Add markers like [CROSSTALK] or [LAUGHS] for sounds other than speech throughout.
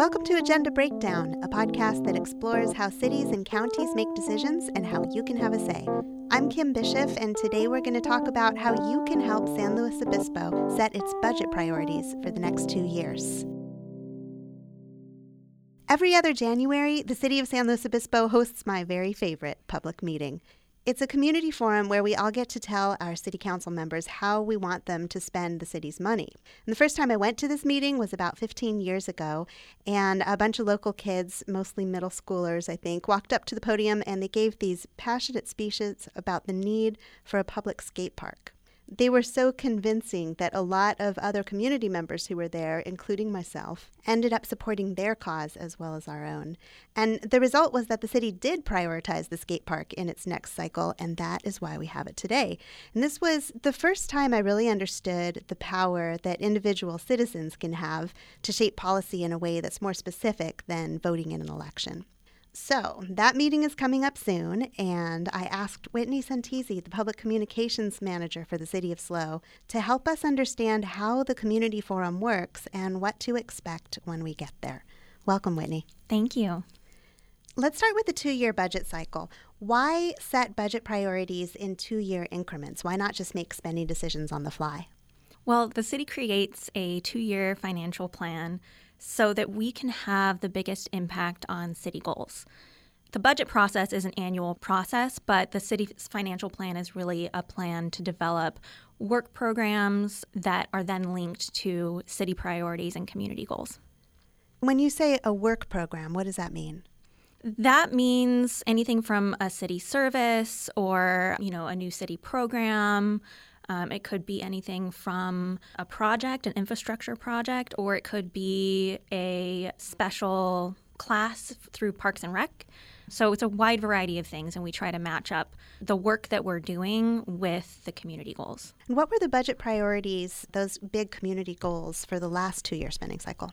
Welcome to Agenda Breakdown, a podcast that explores how cities and counties make decisions and how you can have a say. I'm Kim Bishop, and today we're going to talk about how you can help San Luis Obispo set its budget priorities for the next two years. Every other January, the City of San Luis Obispo hosts my very favorite public meeting. It's a community forum where we all get to tell our city council members how we want them to spend the city's money. And the first time I went to this meeting was about 15 years ago, and a bunch of local kids, mostly middle schoolers, I think, walked up to the podium and they gave these passionate speeches about the need for a public skate park they were so convincing that a lot of other community members who were there, including myself, ended up supporting their cause as well as our own. And the result was that the city did prioritize the skate park in its next cycle, and that is why we have it today. And this was the first time I really understood the power that individual citizens can have to shape policy in a way that's more specific than voting in an election. So that meeting is coming up soon, and I asked Whitney Santisi, the public communications manager for the City of SLO, to help us understand how the community forum works and what to expect when we get there. Welcome, Whitney. Thank you. Let's start with the two year budget cycle. Why set budget priorities in two year increments? Why not just make spending decisions on the fly? Well, the city creates a two year financial plan so that we can have the biggest impact on city goals. The budget process is an annual process, but the city's financial plan is really a plan to develop work programs that are then linked to city priorities and community goals. When you say a work program, what does that mean? That means anything from a city service or, you know, a new city program, um, it could be anything from a project, an infrastructure project, or it could be a special class through Parks and Rec. So it's a wide variety of things, and we try to match up the work that we're doing with the community goals. And what were the budget priorities, those big community goals for the last two year spending cycle?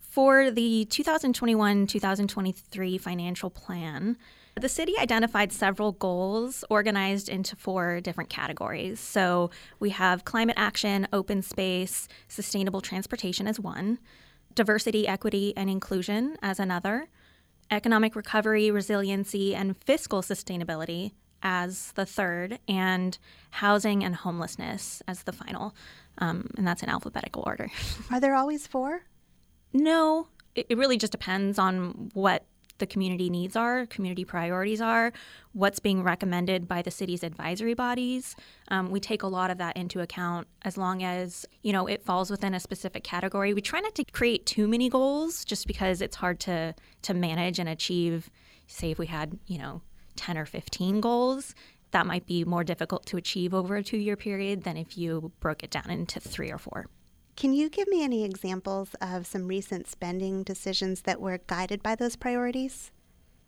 For the 2021 2023 financial plan, the city identified several goals organized into four different categories. So we have climate action, open space, sustainable transportation as one, diversity, equity, and inclusion as another, economic recovery, resiliency, and fiscal sustainability as the third, and housing and homelessness as the final. Um, and that's in alphabetical order. [LAUGHS] Are there always four? No, it, it really just depends on what the community needs are, community priorities are, what's being recommended by the city's advisory bodies. Um, we take a lot of that into account as long as you know it falls within a specific category. We try not to create too many goals just because it's hard to to manage and achieve. Say if we had you know ten or fifteen goals, that might be more difficult to achieve over a two year period than if you broke it down into three or four. Can you give me any examples of some recent spending decisions that were guided by those priorities?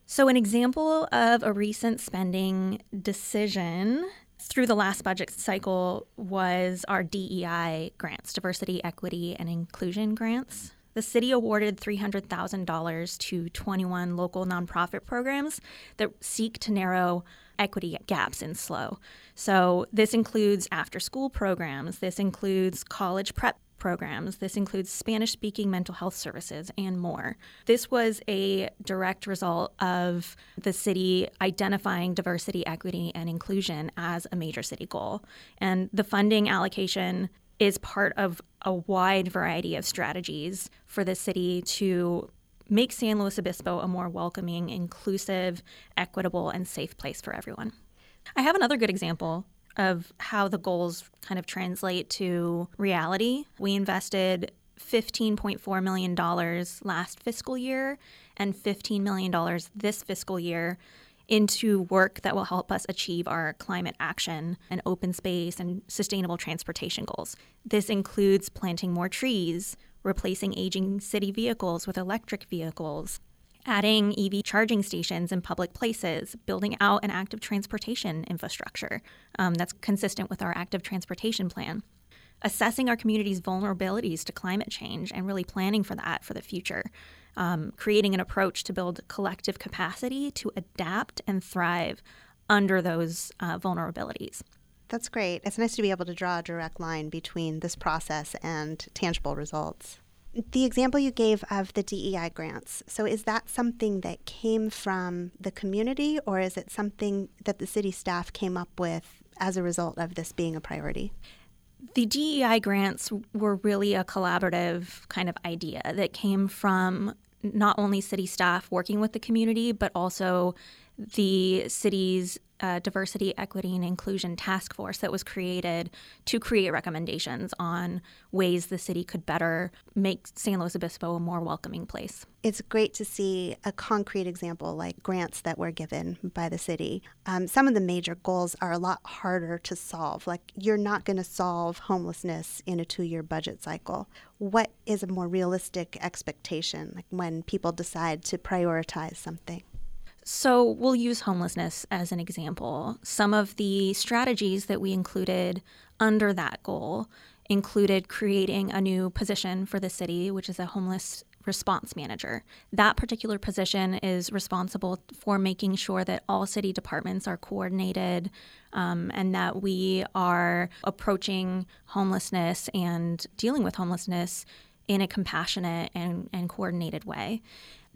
So, an example of a recent spending decision through the last budget cycle was our DEI grants, diversity, equity, and inclusion grants. The city awarded $300,000 to 21 local nonprofit programs that seek to narrow equity gaps in SLO. So, this includes after school programs, this includes college prep programs. This includes Spanish speaking mental health services and more. This was a direct result of the city identifying diversity, equity, and inclusion as a major city goal. And the funding allocation is part of a wide variety of strategies for the city to make San Luis Obispo a more welcoming, inclusive, equitable, and safe place for everyone. I have another good example of how the goals kind of translate to reality. We invested $15.4 million last fiscal year and $15 million this fiscal year into work that will help us achieve our climate action and open space and sustainable transportation goals. This includes planting more trees, replacing aging city vehicles with electric vehicles, adding EV charging stations in public places, building out an active transportation infrastructure um, that's consistent with our active transportation plan, assessing our community's vulnerabilities to climate change and really planning for that for the future, um, creating an approach to build collective capacity to adapt and thrive under those uh, vulnerabilities. That's great. It's nice to be able to draw a direct line between this process and tangible results. The example you gave of the DEI grants, so is that something that came from the community or is it something that the city staff came up with as a result of this being a priority? The DEI grants were really a collaborative kind of idea that came from not only city staff working with the community, but also the city's uh, diversity, equity, and inclusion task force that was created to create recommendations on ways the city could better make San Luis Obispo a more welcoming place. It's great to see a concrete example like grants that were given by the city. Um, some of the major goals are a lot harder to solve. Like, you're not going to solve homelessness in a two year budget cycle. What is a more realistic expectation, like when people decide to prioritize something? So, we'll use homelessness as an example. Some of the strategies that we included under that goal included creating a new position for the city, which is a homeless response manager. That particular position is responsible for making sure that all city departments are coordinated um, and that we are approaching homelessness and dealing with homelessness in a compassionate and, and coordinated way.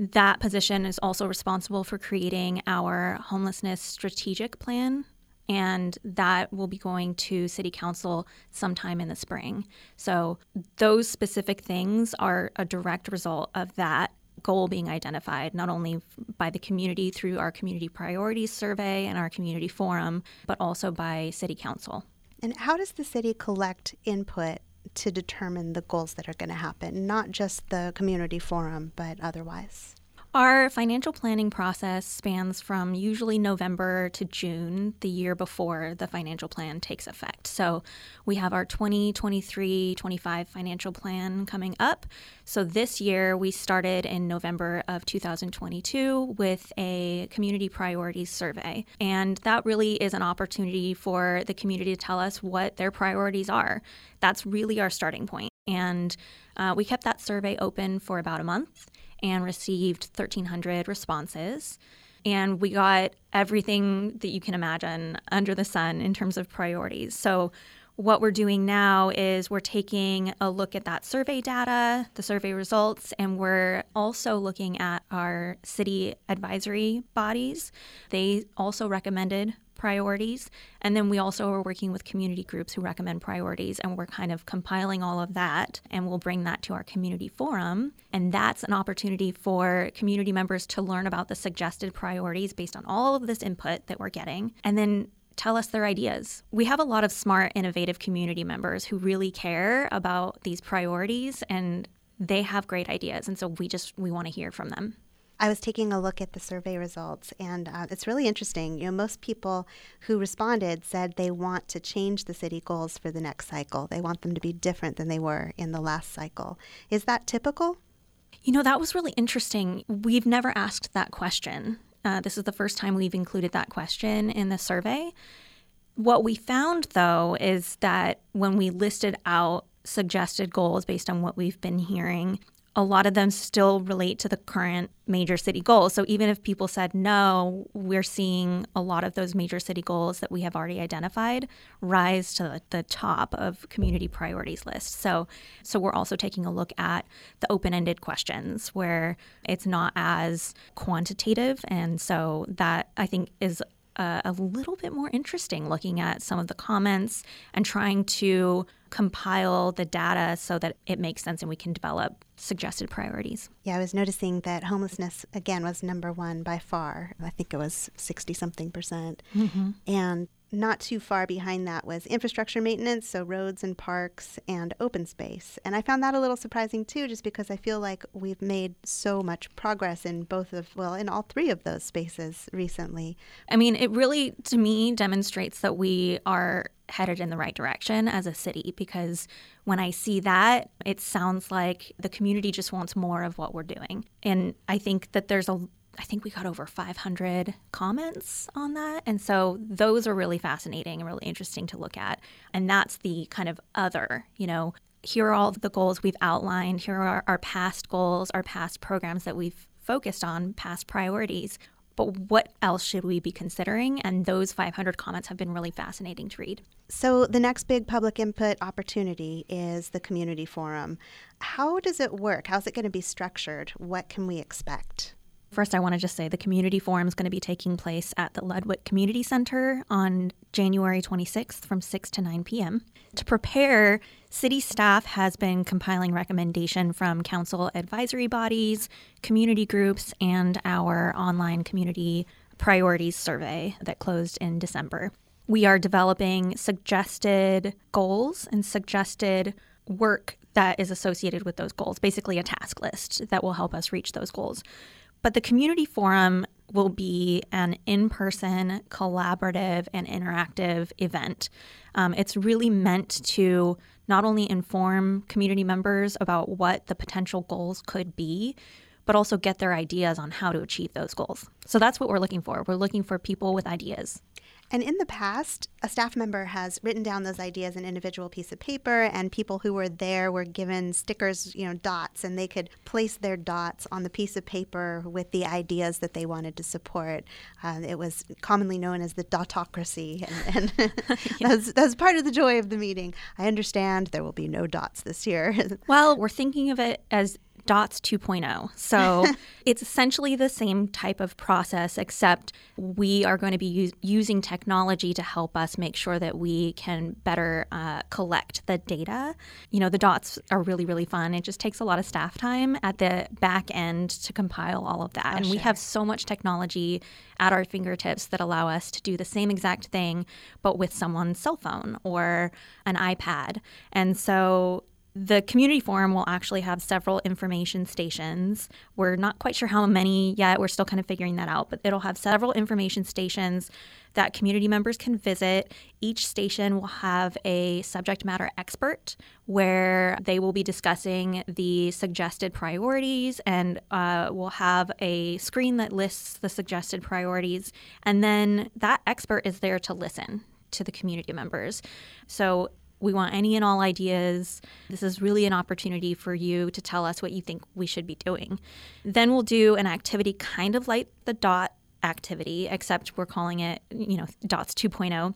That position is also responsible for creating our homelessness strategic plan, and that will be going to City Council sometime in the spring. So, those specific things are a direct result of that goal being identified, not only by the community through our community priorities survey and our community forum, but also by City Council. And how does the city collect input to determine the goals that are going to happen, not just the community forum, but otherwise? Our financial planning process spans from usually November to June, the year before the financial plan takes effect. So we have our 2023 25 financial plan coming up. So this year we started in November of 2022 with a community priorities survey. And that really is an opportunity for the community to tell us what their priorities are. That's really our starting point. And uh, we kept that survey open for about a month and received 1,300 responses. And we got everything that you can imagine under the sun in terms of priorities. So, what we're doing now is we're taking a look at that survey data, the survey results, and we're also looking at our city advisory bodies. They also recommended priorities. And then we also are working with community groups who recommend priorities, and we're kind of compiling all of that, and we'll bring that to our community forum. And that's an opportunity for community members to learn about the suggested priorities based on all of this input that we're getting, and then tell us their ideas. We have a lot of smart, innovative community members who really care about these priorities and they have great ideas and so we just we want to hear from them. I was taking a look at the survey results, and uh, it's really interesting. You know, most people who responded said they want to change the city goals for the next cycle. They want them to be different than they were in the last cycle. Is that typical? You know, that was really interesting. We've never asked that question. Uh, this is the first time we've included that question in the survey. What we found, though, is that when we listed out suggested goals based on what we've been hearing, a lot of them still relate to the current major city goals. So even if people said no, we're seeing a lot of those major city goals that we have already identified rise to the top of community priorities list. So so we're also taking a look at the open-ended questions where it's not as quantitative and so that I think is a, a little bit more interesting looking at some of the comments and trying to compile the data so that it makes sense and we can develop suggested priorities. Yeah, I was noticing that homelessness, again, was number one by far. I think it was 60 something percent. Mm-hmm. And not too far behind that was infrastructure maintenance, so roads and parks and open space. And I found that a little surprising too, just because I feel like we've made so much progress in both of, well, in all three of those spaces recently. I mean, it really, to me, demonstrates that we are headed in the right direction as a city because when I see that, it sounds like the community just wants more of what we're doing. And I think that there's a I think we got over 500 comments on that. And so those are really fascinating and really interesting to look at. And that's the kind of other, you know, here are all the goals we've outlined. Here are our past goals, our past programs that we've focused on, past priorities. but what else should we be considering? And those 500 comments have been really fascinating to read. So, the next big public input opportunity is the community forum. How does it work? How's it going to be structured? What can we expect? First, I want to just say the community forum is going to be taking place at the Ludwick Community Center on January 26th from 6 to 9 p.m. To prepare, city staff has been compiling recommendation from council advisory bodies, community groups, and our online community priorities survey that closed in December. We are developing suggested goals and suggested work that is associated with those goals, basically a task list that will help us reach those goals. But the community forum will be an in person, collaborative, and interactive event. Um, it's really meant to not only inform community members about what the potential goals could be, but also get their ideas on how to achieve those goals. So that's what we're looking for. We're looking for people with ideas. And in the past, a staff member has written down those ideas in an individual piece of paper, and people who were there were given stickers, you know, dots, and they could place their dots on the piece of paper with the ideas that they wanted to support. Uh, it was commonly known as the dotocracy, [LAUGHS] and, and [LAUGHS] [LAUGHS] that's, that's part of the joy of the meeting. I understand there will be no dots this year. well, we're thinking of it as DOTS 2.0. So [LAUGHS] it's essentially the same type of process, except we are going to be using technology to help us make sure that we can better uh, collect the data. You know, the DOTS are really, really fun. It just takes a lot of staff time at the back end to compile all of that. Oh, and sure. we have so much technology at our fingertips that allow us to do the same exact thing, but with someone's cell phone or an iPad. And so the community forum will actually have several information stations. We're not quite sure how many yet. We're still kind of figuring that out, but it'll have several information stations that community members can visit. Each station will have a subject matter expert where they will be discussing the suggested priorities and uh, we'll have a screen that lists the suggested priorities. And then that expert is there to listen to the community members. So we want any and all ideas. This is really an opportunity for you to tell us what you think we should be doing. Then we'll do an activity kind of like the DOT activity, except we're calling it, you know, DOTS 2.0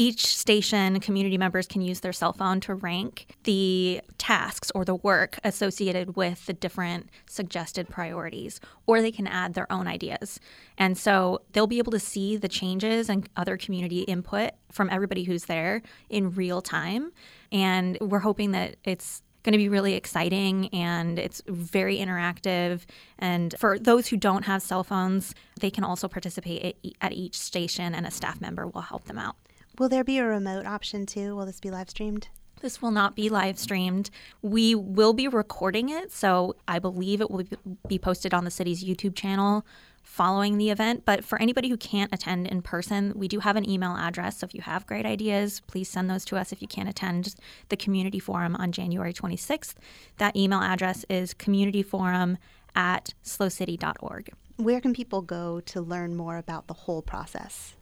each station community members can use their cell phone to rank the tasks or the work associated with the different suggested priorities, or they can add their own ideas. And so they'll be able to see the changes and other community input from everybody who's there in real time. And we're hoping that it's going to be really exciting and it's very interactive. And for those who don't have cell phones, they can also participate at each station, and a staff member will help them out. Will there be a remote option too? Will this be live streamed? This will not be live streamed. We will be recording it, so I believe it will be posted on the city's YouTube channel following the event. But for anybody who can't attend in person, we do have an email address. So if you have great ideas, please send those to us if you can't attend the community forum on January 26th. That email address is communityforum at slocity.org. Where can people go to learn more about the whole process?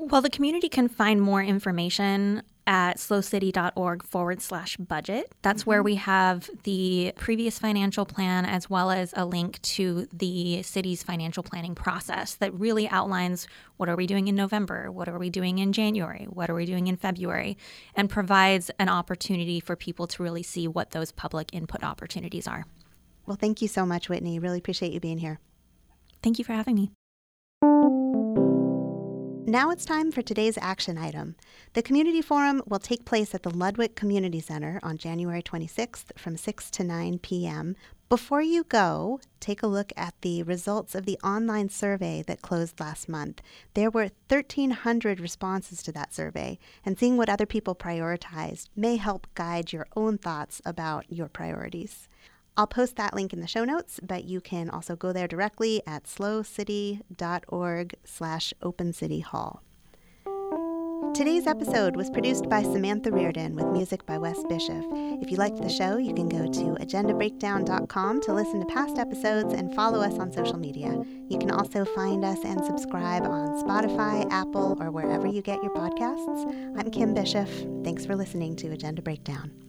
Well, the community can find more information at slocity.org forward slash budget. That's mm-hmm. where we have the previous financial plan as well as a link to the city's financial planning process that really outlines what are we doing in November, what are we doing in January, what are we doing in February, and provides an opportunity for people to really see what those public input opportunities are. Well, thank you so much, Whitney. Really appreciate you being here. Thank you for having me. Now it's time for today's action item. The community forum will take place at the Ludwick Community Center on January 26th from 6 to 9 p.m. Before you go, take a look at the results of the online survey that closed last month. There were 1,300 responses to that survey, and seeing what other people prioritized may help guide your own thoughts about your priorities. I'll post that link in the show notes, but you can also go there directly at slocity.org slash opencityhall. Today's episode was produced by Samantha Reardon with music by Wes Bishop. If you liked the show, you can go to agendabreakdown.com to listen to past episodes and follow us on social media. You can also find us and subscribe on Spotify, Apple, or wherever you get your podcasts. I'm Kim Bishop. Thanks for listening to Agenda Breakdown.